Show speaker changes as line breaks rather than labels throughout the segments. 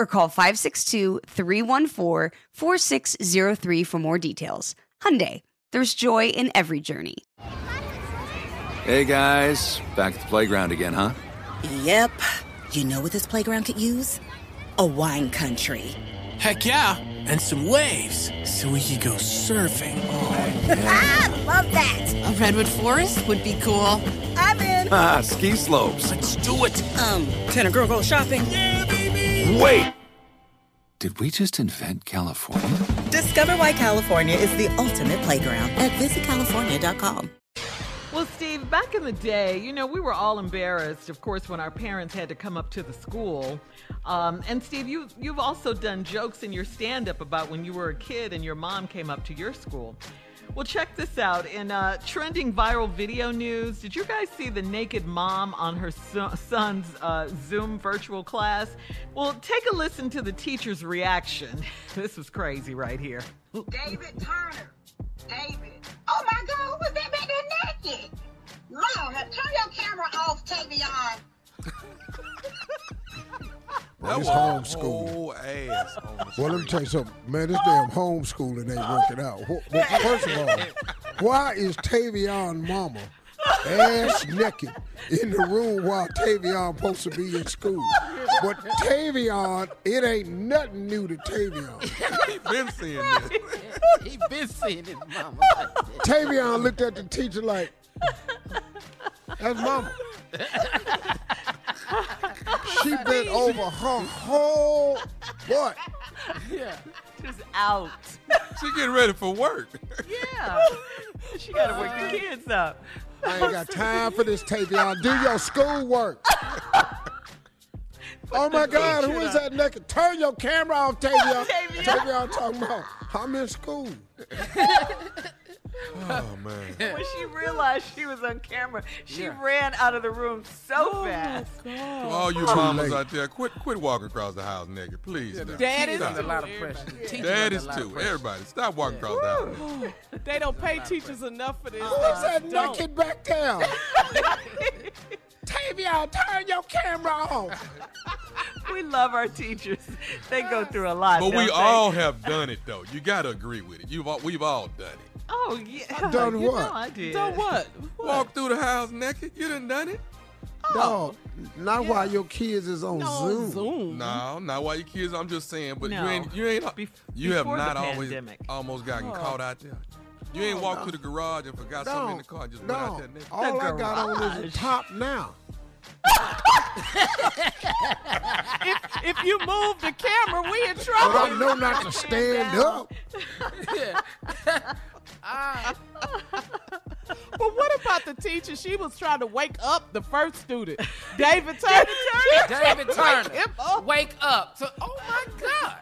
or call 562-314-4603 for more details. Hyundai, there's joy in every journey.
Hey guys, back at the playground again, huh?
Yep. You know what this playground could use? A wine country.
Heck yeah, and some waves so we could go surfing. Oh,
yeah. love that.
A redwood forest would be cool.
I'm in.
Ah, ski slopes.
Let's do it.
Um, can a girl go shopping?
Yeah, baby.
Wait. Did we just invent California?
Discover why California is the ultimate playground at visitcalifornia.com.
Well, Steve, back in the day, you know, we were all embarrassed, of course, when our parents had to come up to the school. Um, and Steve, you you've also done jokes in your stand-up about when you were a kid and your mom came up to your school. Well, check this out. In uh, trending viral video news, did you guys see the naked mom on her so- son's uh, Zoom virtual class? Well, take a listen to the teacher's reaction. this was crazy right here.
David Turner. David. Oh my God, who was that back there naked? Mom, turn your camera off. Take me off, Tavion.
Well, it's homeschooling.
ass
Well, let me tell you something, man. This damn homeschooling ain't working out. Well, first of all, why is Tavion mama ass naked in the room while Tavion supposed to be in school? But Tavion, it ain't nothing new to Tavion.
he been seeing this.
he been seeing his mama.
Tavion looked at the teacher like, "That's mama." she bent over her whole butt.
Yeah, just out.
She getting ready for work.
Yeah, she got to wake the uh, kids up.
I ain't got time for this, Tavion. Do your schoolwork. oh my God, who is that naked? Turn your camera off, Tavion.
Tavion.
Tavion talking about, I'm in school.
Oh man.
When she realized she was on camera, she
Yeah.
ran out of the room so oh, fast.
To all you
Too
mamas
late.
out there, quit quit walking across the house naked, please. now.
Daddies
Stop.
under a lot of pressure. The teachers
Daddies
under a lot of
too. Everybody, stop walking across the house.
They don't pay teachers enough for this. Oh.
Who's that naked back down? Tavion, turn your camera off.
We love our teachers. They go through a lot.
But we
they?
all have done it though. You gotta agree with it. You've all, we've all done it.
Oh yeah.
Done
you
what?
Know I did.
So what?
Walk through the house naked. You done done it? Oh.
No, not while your kids is on
No,
Zoom.
Zoom.
No, not while your kids. I'm just saying, but
No.
you ain't you ain't
Bef-
you have not always
pandemic.
almost gotten
Oh.
caught out there. You ain't oh, walked to the garage and forgot something in the car and just went out
no.
there naked.
All I got on is a top now.
if, if you move the camera, we in trouble.
But
trouble.
I know not to stand up. Ah.
But what about the teacher? She was trying to wake up the first student, David Turner.
David
Wake
Turner.
him up.
Wake up. So, oh my God.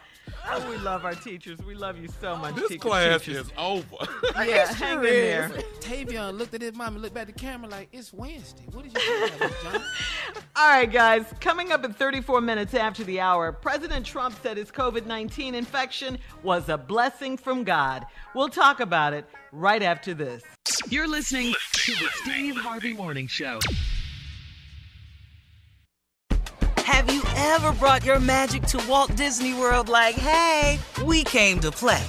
Oh, we love our teachers. We love you so much.
This
teachers,
class
teachers.
is over.
Yeah, hang in there.
Tavion looked at his mom and looked back at the camera like, it's Wednesday. What did you talking about, John?
All right, guys. Coming up at 34 minutes after the hour, President Trump said his COVID 19 infection was a blessing from God. We'll talk about it right after this.
You're listening to the Steve Harvey Morning Show. Have you ever brought your magic to Walt Disney World like, hey, we came to play?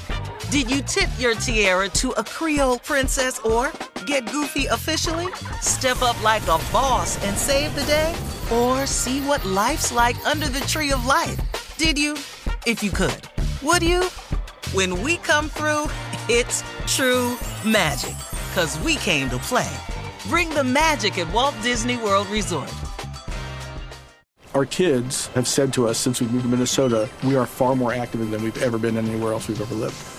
Did you tip your tiara to a Creole princess or get goofy officially? Step up like a boss and save the day? Or see what life's like under the tree of life? Did you? If you could. Would you? When we come through, it's true magic. Cause we came to play. Bring the magic at Walt Disney World Resort.
Our kids have said to us since we moved to Minnesota, we are far more active than we've ever been anywhere else we've ever lived.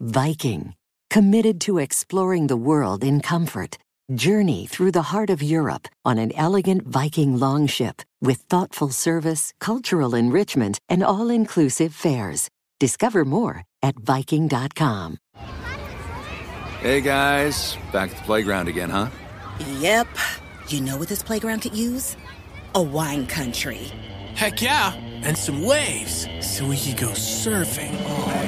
Viking, committed to exploring the world in comfort. Journey through the heart of Europe on an elegant Viking longship with thoughtful service, cultural enrichment, and all inclusive fares. Discover more at Viking.com.
Hey guys, back at the playground again, huh?
Yep. You know what this playground could use? A wine country.
Heck yeah. And some waves so we could go surfing.